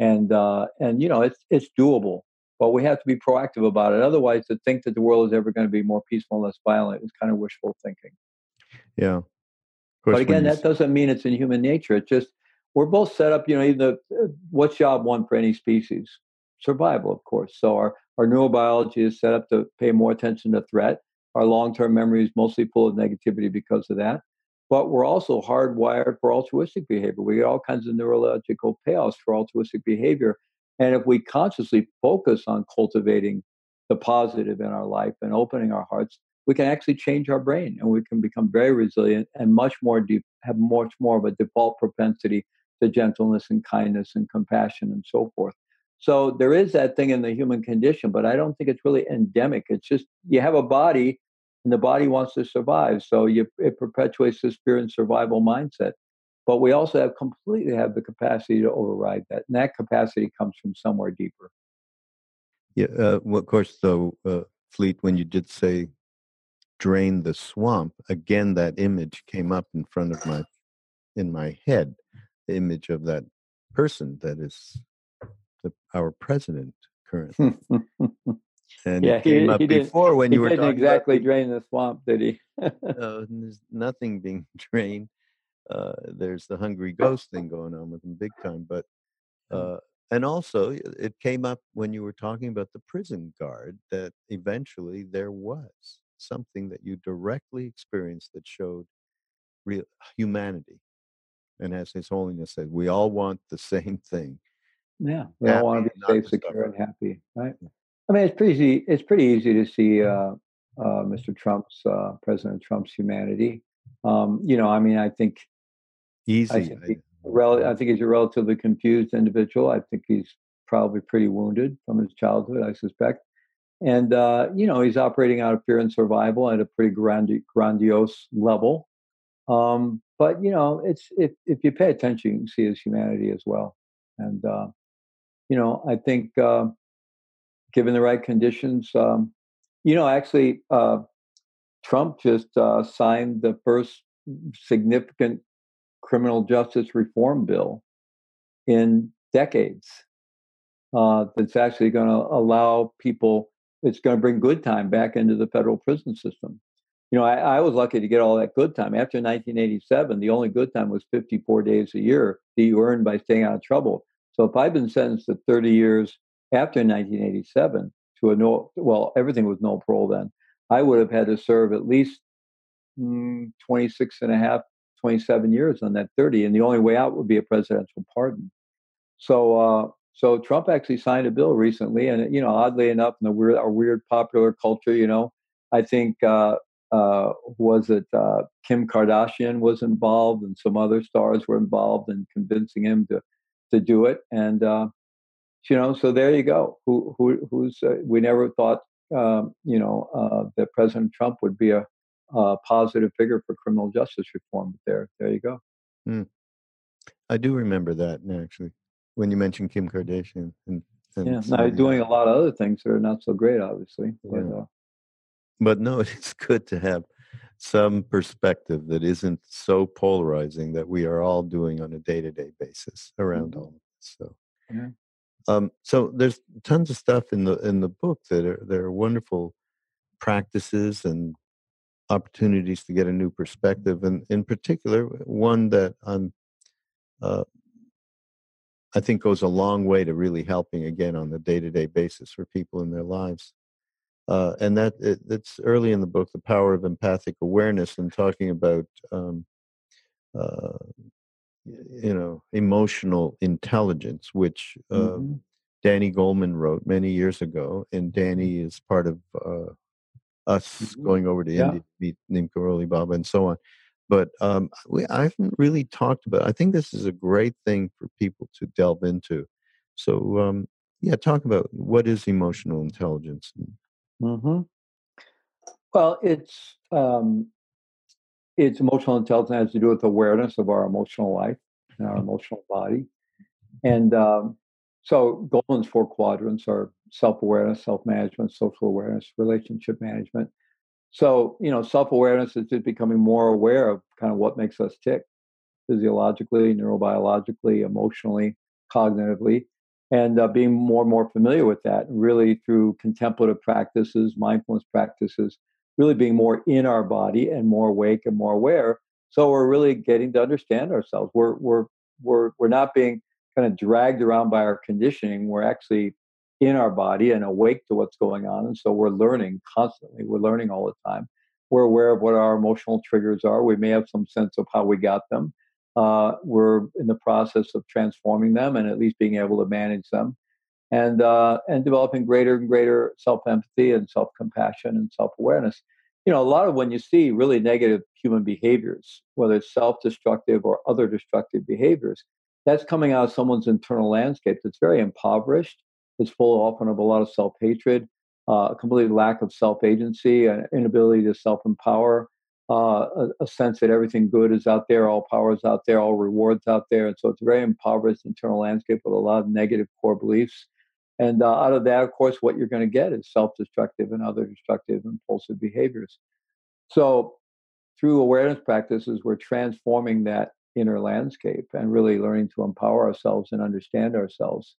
And uh, and you know it's it's doable, but we have to be proactive about it. Otherwise, to think that the world is ever going to be more peaceful and less violent is kind of wishful thinking. Yeah, but again, that doesn't mean it's in human nature. It's just we're both set up. You know, the, uh, what's job one for any species? Survival, of course. So our our neurobiology is set up to pay more attention to threat. Our long term memory is mostly full of negativity because of that. But we're also hardwired for altruistic behavior. We get all kinds of neurological payoffs for altruistic behavior. And if we consciously focus on cultivating the positive in our life and opening our hearts, we can actually change our brain and we can become very resilient and much more have much more of a default propensity to gentleness and kindness and compassion and so forth. So there is that thing in the human condition, but I don't think it's really endemic. It's just you have a body and the body wants to survive. So you, it perpetuates this fear and survival mindset. But we also have completely have the capacity to override that. And that capacity comes from somewhere deeper. Yeah, uh, well, of course, though, uh, Fleet, when you did say drain the swamp, again, that image came up in front of my, in my head, image of that person that is the, our president currently. and yeah, it came he, up he before when you were didn't exactly drain the swamp, did he? uh, there's nothing being drained. Uh, there's the hungry ghost thing going on with him big time, but uh, and also it came up when you were talking about the prison guard that eventually there was something that you directly experienced that showed real humanity and as his holiness said we all want the same thing. Yeah we all want to be safe secure and happy right? I mean it's pretty easy it's pretty easy to see uh, uh, mr trump's uh, president trump's humanity. Um, you know i mean i think easy I think, he, rel- I think he's a relatively confused individual. I think he's probably pretty wounded from his childhood i suspect. And uh, you know he's operating out of fear and survival at a pretty grandi- grandiose level um, but you know, it's if if you pay attention, you can see his humanity as well. And uh, you know, I think uh, given the right conditions, um, you know, actually, uh, Trump just uh, signed the first significant criminal justice reform bill in decades. Uh, that's actually going to allow people. It's going to bring good time back into the federal prison system you know, I, I, was lucky to get all that good time. After 1987, the only good time was 54 days a year that you earned by staying out of trouble. So if I'd been sentenced to 30 years after 1987 to a no, well, everything was no parole then, I would have had to serve at least mm, 26 and a half, 27 years on that 30. And the only way out would be a presidential pardon. So, uh, so Trump actually signed a bill recently, and you know, oddly enough, in the weird, our weird popular culture, you know, I think uh, uh, was it uh, Kim Kardashian was involved and some other stars were involved in convincing him to to do it. And uh, you know, so there you go. Who who who's uh, we never thought um, you know uh, that President Trump would be a, a, positive figure for criminal justice reform. But there there you go. Mm. I do remember that actually when you mentioned Kim Kardashian and. and yeah, now doing a lot of other things that are not so great, obviously. Yeah. But, uh, but no, it's good to have some perspective that isn't so polarizing that we are all doing on a day-to-day basis around mm-hmm. all of this. So, yeah. um, so there's tons of stuff in the in the book that are there are wonderful practices and opportunities to get a new perspective, and in particular, one that I'm. Uh, I think goes a long way to really helping again on the day-to-day basis for people in their lives uh, and that it, it's early in the book the power of empathic awareness and talking about um, uh, you know emotional intelligence which uh, mm-hmm. danny goleman wrote many years ago and danny is part of uh, us mm-hmm. going over to yeah. india to meet neem karoli baba and so on but um, we, i haven't really talked about i think this is a great thing for people to delve into so um, yeah talk about what is emotional intelligence and Mm-hmm. Well, it's um, it's emotional intelligence has to do with awareness of our emotional life and our emotional body, and um, so Goleman's four quadrants are self-awareness, self-management, social awareness, relationship management. So you know, self-awareness is just becoming more aware of kind of what makes us tick, physiologically, neurobiologically, emotionally, cognitively, and uh, being more and more familiar with that really through contemplative practices mindfulness practices really being more in our body and more awake and more aware So we're really getting to understand ourselves. We're we're we're we're not being kind of dragged around by our conditioning. We're actually in our body and awake to what's going on. And so we're learning constantly. We're learning all the time. We're aware of what our emotional triggers are. We may have some sense of how we got them. Uh, we're in the process of transforming them and at least being able to manage them and uh, and developing greater and greater self empathy and self compassion and self awareness. You know, a lot of when you see really negative human behaviors, whether it's self destructive or other destructive behaviors, that's coming out of someone's internal landscape that's very impoverished. It's full often of a lot of self hatred, uh, a complete lack of self agency, an inability to self empower, uh, a, a, sense that everything good is out there, all power is out there, all rewards out there. And so it's a very impoverished internal landscape with a lot of negative core beliefs. And uh, out of that, of course, what you're going to get is self destructive and other destructive impulsive behaviors. So, through awareness practices, we're transforming that inner landscape and really learning to empower ourselves and understand ourselves.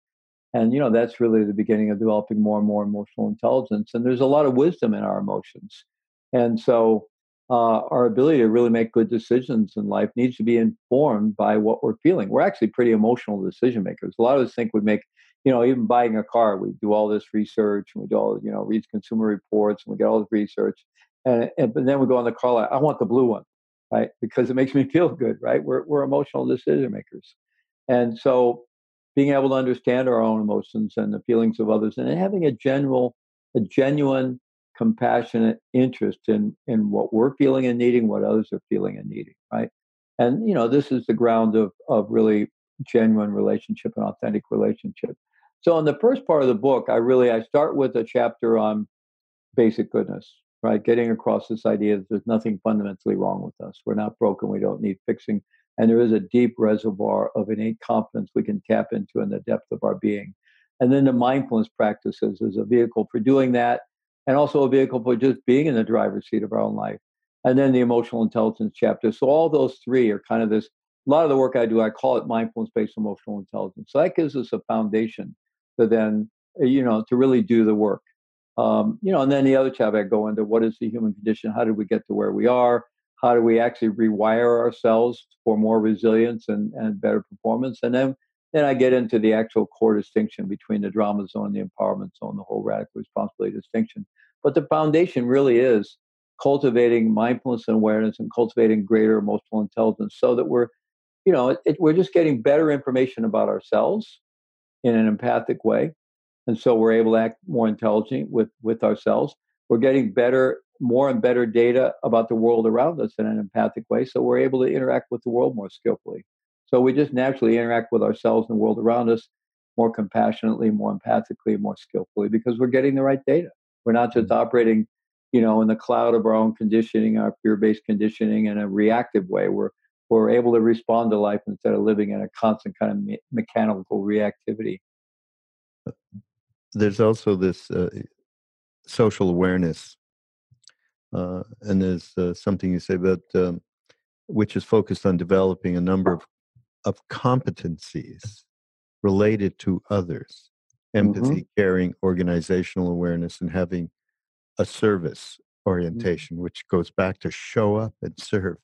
And, you know, that's really the beginning of developing more and more emotional intelligence. And there's a lot of wisdom in our emotions. And so, uh, our ability to really make good decisions in life needs to be informed by what we're feeling. We're actually pretty emotional decision makers. A lot of us think we make you know, even buying a car, we do all this research and we do all, you know, read consumer reports and we get all this research. And, and but then we go on the car like, I want the blue one, right? Because it makes me feel good, right? We're, we're emotional decision makers. And so being able to understand our own emotions and the feelings of others and having a general, a genuine, compassionate interest in, in what we're feeling and needing, what others are feeling and needing, right? And, you know, this is the ground of, of really genuine relationship and authentic relationship. So in the first part of the book, I really I start with a chapter on basic goodness, right? Getting across this idea that there's nothing fundamentally wrong with us. We're not broken. We don't need fixing. And there is a deep reservoir of innate confidence we can tap into in the depth of our being. And then the mindfulness practices is a vehicle for doing that, and also a vehicle for just being in the driver's seat of our own life. And then the emotional intelligence chapter. So all those three are kind of this. A lot of the work I do, I call it mindfulness-based emotional intelligence. So that gives us a foundation to then you know to really do the work um, you know and then the other chapter i go into what is the human condition how did we get to where we are how do we actually rewire ourselves for more resilience and, and better performance and then then i get into the actual core distinction between the drama zone the empowerment zone the whole radical responsibility distinction but the foundation really is cultivating mindfulness and awareness and cultivating greater emotional intelligence so that we're you know it, it, we're just getting better information about ourselves in an empathic way. And so we're able to act more intelligent with, with ourselves. We're getting better, more and better data about the world around us in an empathic way. So we're able to interact with the world more skillfully. So we just naturally interact with ourselves and the world around us more compassionately, more empathically, more skillfully because we're getting the right data. We're not just mm-hmm. operating, you know, in the cloud of our own conditioning, our fear-based conditioning in a reactive way. We're we're able to respond to life instead of living in a constant kind of me- mechanical reactivity. There's also this uh, social awareness, uh, and there's uh, something you say about um, which is focused on developing a number of of competencies related to others mm-hmm. empathy mm-hmm. caring organizational awareness and having a service mm-hmm. orientation mm-hmm. which goes back to show up and serve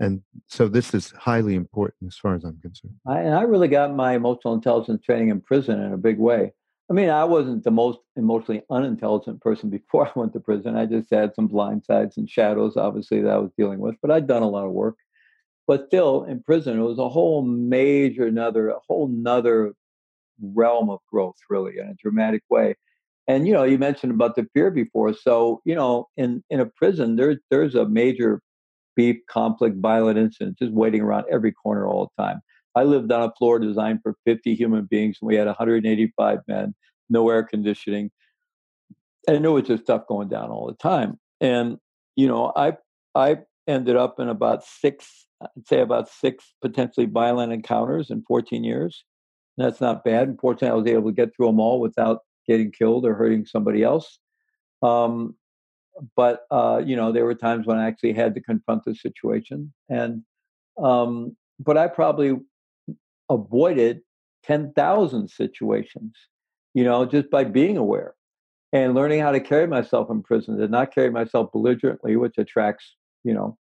and so this is highly important as far as I'm concerned. I, I really got my emotional intelligence training in prison in a big way. I mean, I wasn't the most emotionally unintelligent person before I went to prison. I just had some blind sides and shadows, obviously, that I was dealing with, but I'd done a lot of work. But still, in prison, it was a whole major, another, a whole nother realm of growth, really, in a dramatic way. And you know, you mentioned about the fear before. So, you know, in in a prison, there's there's a major beef, conflict, violent incidents just waiting around every corner all the time. I lived on a floor designed for 50 human beings, and we had 185 men, no air conditioning. And there was just stuff going down all the time. And, you know, I I ended up in about six, I'd say about six potentially violent encounters in 14 years. And that's not bad. Unfortunately, I was able to get through them all without getting killed or hurting somebody else. Um, but uh, you know there were times when I actually had to confront the situation, and um, but I probably avoided ten thousand situations, you know, just by being aware and learning how to carry myself in prison, to not carry myself belligerently, which attracts you know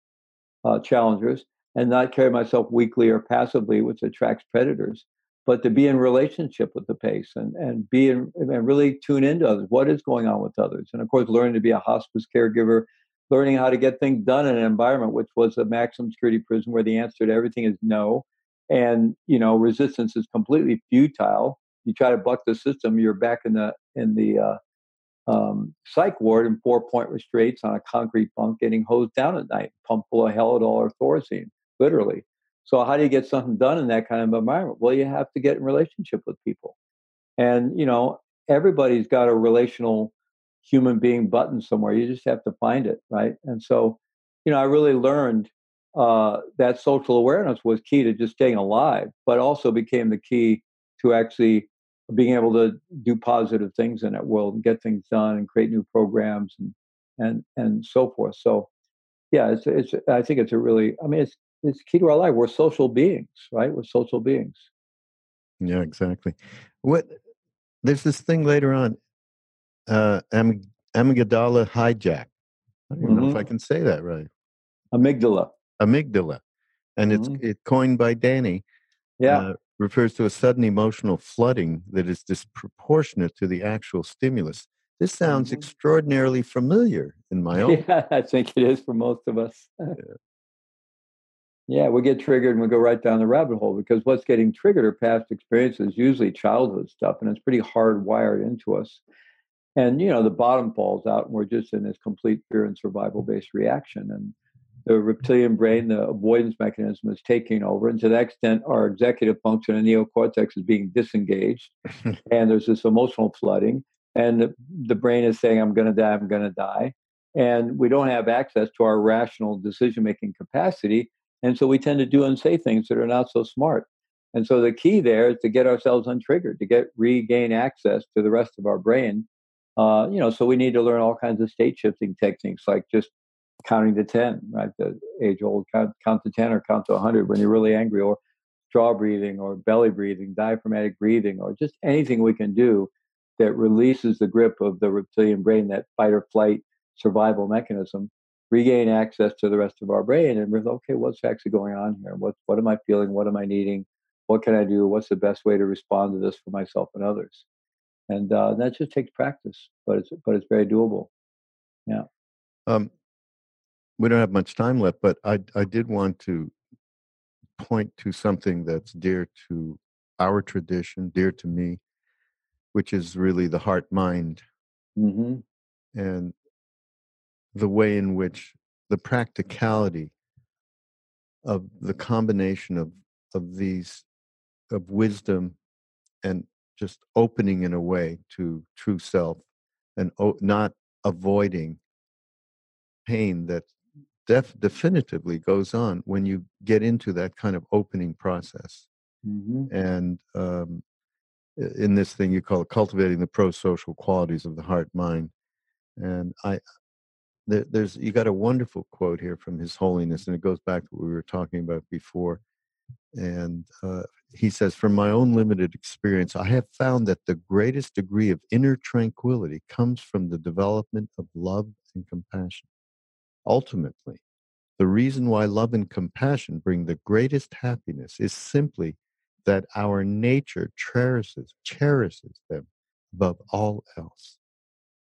uh, challengers, and not carry myself weakly or passively, which attracts predators, but to be in relationship with the pace and, and be in, and really tune into others. What is going on with others? And of course, learning to be a hospice caregiver, learning how to get things done in an environment which was a maximum security prison where the answer to everything is no. And you know, resistance is completely futile. You try to buck the system, you're back in the in the uh, um, psych ward in four point restraints on a concrete bunk, getting hosed down at night, pumped full of Haldol or Thorazine, literally. So, how do you get something done in that kind of environment? Well, you have to get in relationship with people. And, you know, everybody's got a relational human being button somewhere. You just have to find it, right? And so, you know, I really learned uh, that social awareness was key to just staying alive, but also became the key to actually being able to do positive things in that world and get things done and create new programs and and and so forth. So yeah, it's it's I think it's a really I mean it's it's key to our life. We're social beings, right? We're social beings. Yeah, exactly. What there's this thing later on, uh am, amygdala hijack. I don't even mm-hmm. know if I mm-hmm. can say that right. Amygdala. Amygdala. And mm-hmm. it's it coined by Danny. Yeah. Uh, refers to a sudden emotional flooding that is disproportionate to the actual stimulus. This sounds mm-hmm. extraordinarily familiar in my own. Yeah, I think it is for most of us. yeah. Yeah, we get triggered and we go right down the rabbit hole because what's getting triggered are past experiences, usually childhood stuff, and it's pretty hardwired into us. And you know, the bottom falls out, and we're just in this complete fear and survival-based reaction. And the reptilian brain, the avoidance mechanism is taking over. And to that extent, our executive function and neocortex is being disengaged. and there's this emotional flooding. And the, the brain is saying, I'm going to die, I'm going to die. And we don't have access to our rational decision making capacity. And so we tend to do and say things that are not so smart. And so the key there is to get ourselves untriggered, to get regain access to the rest of our brain. Uh, you know, so we need to learn all kinds of state shifting techniques, like just counting to 10, right? The age old count, count to 10 or count to 100 when you're really angry, or jaw breathing, or belly breathing, diaphragmatic breathing, or just anything we can do that releases the grip of the reptilian brain, that fight or flight survival mechanism, regain access to the rest of our brain and we're okay, what's actually going on here? What, what am I feeling? What am I needing? What can I do? What's the best way to respond to this for myself and others? And uh, that just takes practice, but it's but it's very doable. Yeah. Um, we don't have much time left, but I I did want to point to something that's dear to our tradition, dear to me, which is really the heart mind, mm-hmm. and the way in which the practicality of the combination of of these of wisdom and just opening in a way to true self and o- not avoiding pain that def- definitively goes on when you get into that kind of opening process. Mm-hmm. And um, in this thing you call it cultivating the pro-social qualities of the heart mind. And I, there, there's you got a wonderful quote here from His Holiness, and it goes back to what we were talking about before. And uh, he says, From my own limited experience, I have found that the greatest degree of inner tranquility comes from the development of love and compassion. Ultimately, the reason why love and compassion bring the greatest happiness is simply that our nature cherishes, cherishes them above all else.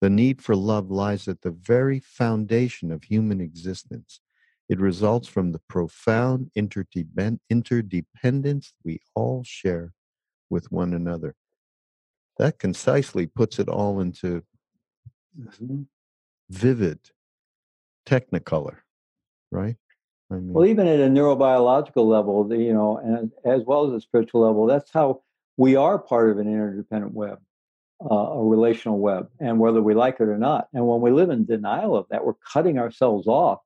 The need for love lies at the very foundation of human existence. It results from the profound interdependence we all share with one another. That concisely puts it all into mm-hmm. vivid technicolor, right? I mean, well, even at a neurobiological level, you know, and as well as a spiritual level, that's how we are part of an interdependent web, uh, a relational web, and whether we like it or not. And when we live in denial of that, we're cutting ourselves off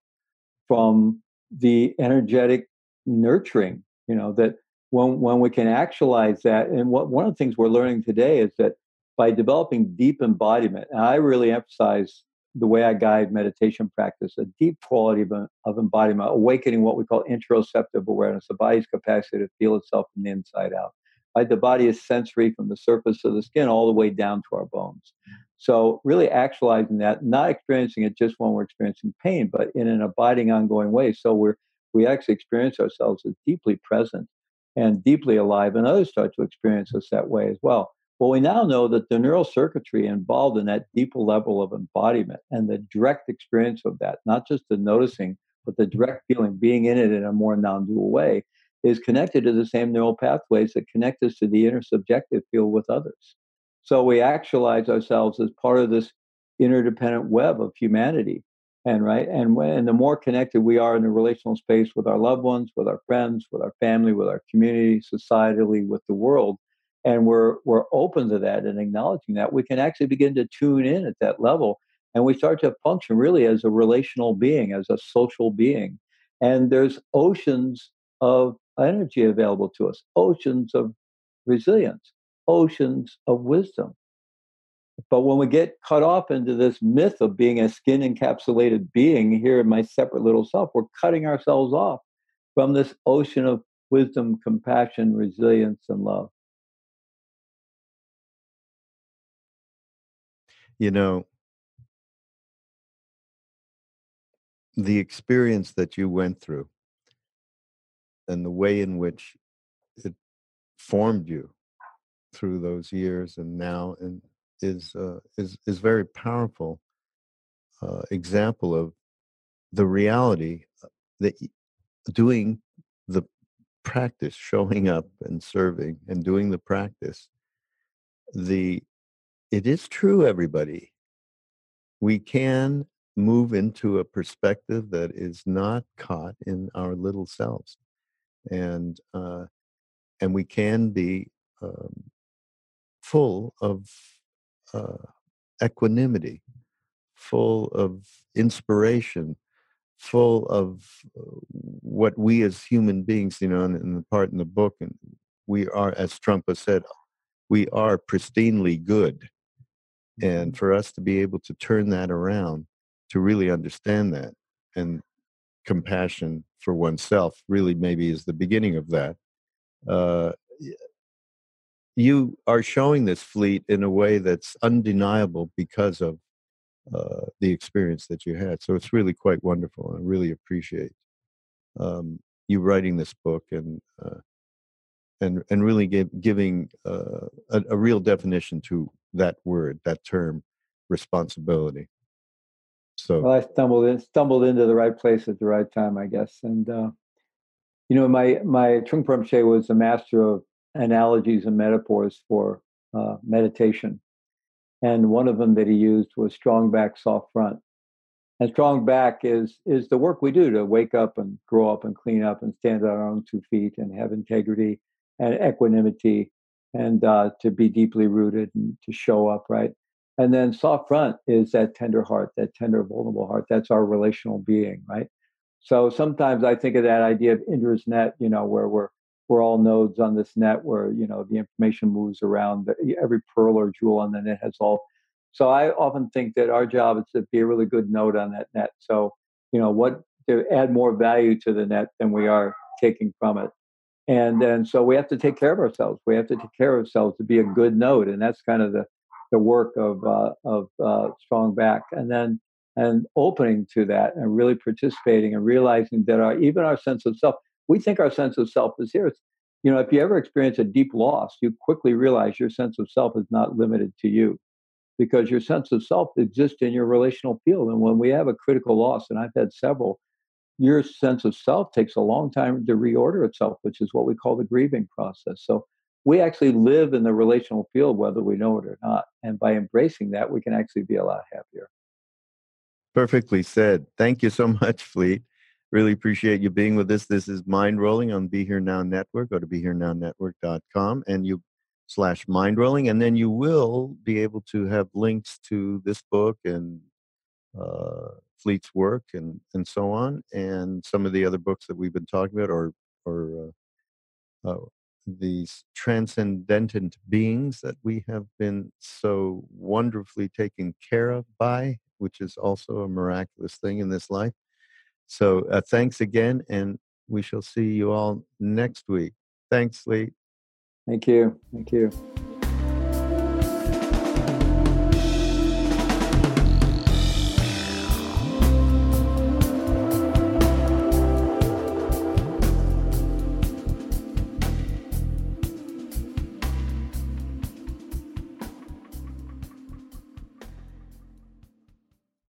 from the energetic nurturing. You know that when when we can actualize that, and what one of the things we're learning today is that by developing deep embodiment, and I really emphasize the way I guide meditation practice, a deep quality of, of embodiment, awakening what we call interoceptive awareness, the body's capacity to feel itself from the inside out. Right? The body is sensory from the surface of the skin all the way down to our bones. So, really actualizing that, not experiencing it just when we're experiencing pain, but in an abiding, ongoing way. So, we're we actually experience ourselves as deeply present and deeply alive, and others start to experience us that way as well. Well, we now know that the neural circuitry involved in that deeper level of embodiment and the direct experience of that, not just the noticing, but the direct feeling, being in it in a more non dual way, is connected to the same neural pathways that connect us to the intersubjective field with others. So we actualize ourselves as part of this interdependent web of humanity. And right, and when the more connected we are in the relational space with our loved ones, with our friends, with our family, with our community, societally, with the world, and we're we're open to that and acknowledging that, we can actually begin to tune in at that level, and we start to function really as a relational being, as a social being. And there's oceans of energy available to us, oceans of resilience, oceans of wisdom. But when we get cut off into this myth of being a skin encapsulated being here in my separate little self, we're cutting ourselves off from this ocean of wisdom, compassion, resilience, and love. You know, the experience that you went through and the way in which it formed you through those years and now and is uh, is is very powerful uh, example of the reality uh, that doing the practice showing up and serving and doing the practice the it is true everybody. We can move into a perspective that is not caught in our little selves and uh, and we can be um, full of uh, equanimity, full of inspiration, full of uh, what we as human beings, you know, in, in the part in the book, and we are, as Trungpa said, we are pristinely good. And mm-hmm. for us to be able to turn that around, to really understand that, and compassion for oneself really maybe is the beginning of that. Uh, you are showing this fleet in a way that's undeniable because of uh, the experience that you had. So it's really quite wonderful. I really appreciate um, you writing this book and uh, and and really give, giving uh, a, a, real definition to that word, that term, responsibility. So well, I stumbled in, stumbled into the right place at the right time, I guess. And uh, you know, my my Trungpa Rinpoche was a master of analogies and metaphors for uh, meditation, and one of them that he used was strong back, soft front. And strong back is is the work we do to wake up and grow up and clean up and stand on our own two feet and have integrity and equanimity and uh, to be deeply rooted and to show up right. And then soft front is that tender heart, that tender, vulnerable heart. That's our relational being, right? So sometimes I think of that idea of Indra's net, you know, where we're we're all nodes on this net, where you know the information moves around. Every pearl or jewel on the net has all. So I often think that our job is to be a really good node on that net. So you know what to add more value to the net than we are taking from it. And then so we have to take care of ourselves. We have to take care of ourselves to be a good node, and that's kind of the the work of uh, of uh, strong back, and then and opening to that, and really participating, and realizing that our even our sense of self. We think our sense of self is here. It's, you know, if you ever experience a deep loss, you quickly realize your sense of self is not limited to you, because your sense of self exists in your relational field. And when we have a critical loss, and I've had several, your sense of self takes a long time to reorder itself, which is what we call the grieving process. So we actually live in the relational field whether we know it or not. And by embracing that, we can actually be a lot happier. Perfectly said. Thank you so much, Fleet. Really appreciate you being with us. This is Mindrolling on Be Here Now Network. Go to BeHereNowNetwork.com and you slash Mindrolling, and then you will be able to have links to this book and uh, Fleet's work and and so on, and some of the other books that we've been talking about, or or uh, uh, these transcendent beings that we have been so wonderfully taken care of by, which is also a miraculous thing in this life. So uh, thanks again, and we shall see you all next week. Thanks, Lee. Thank you. Thank you.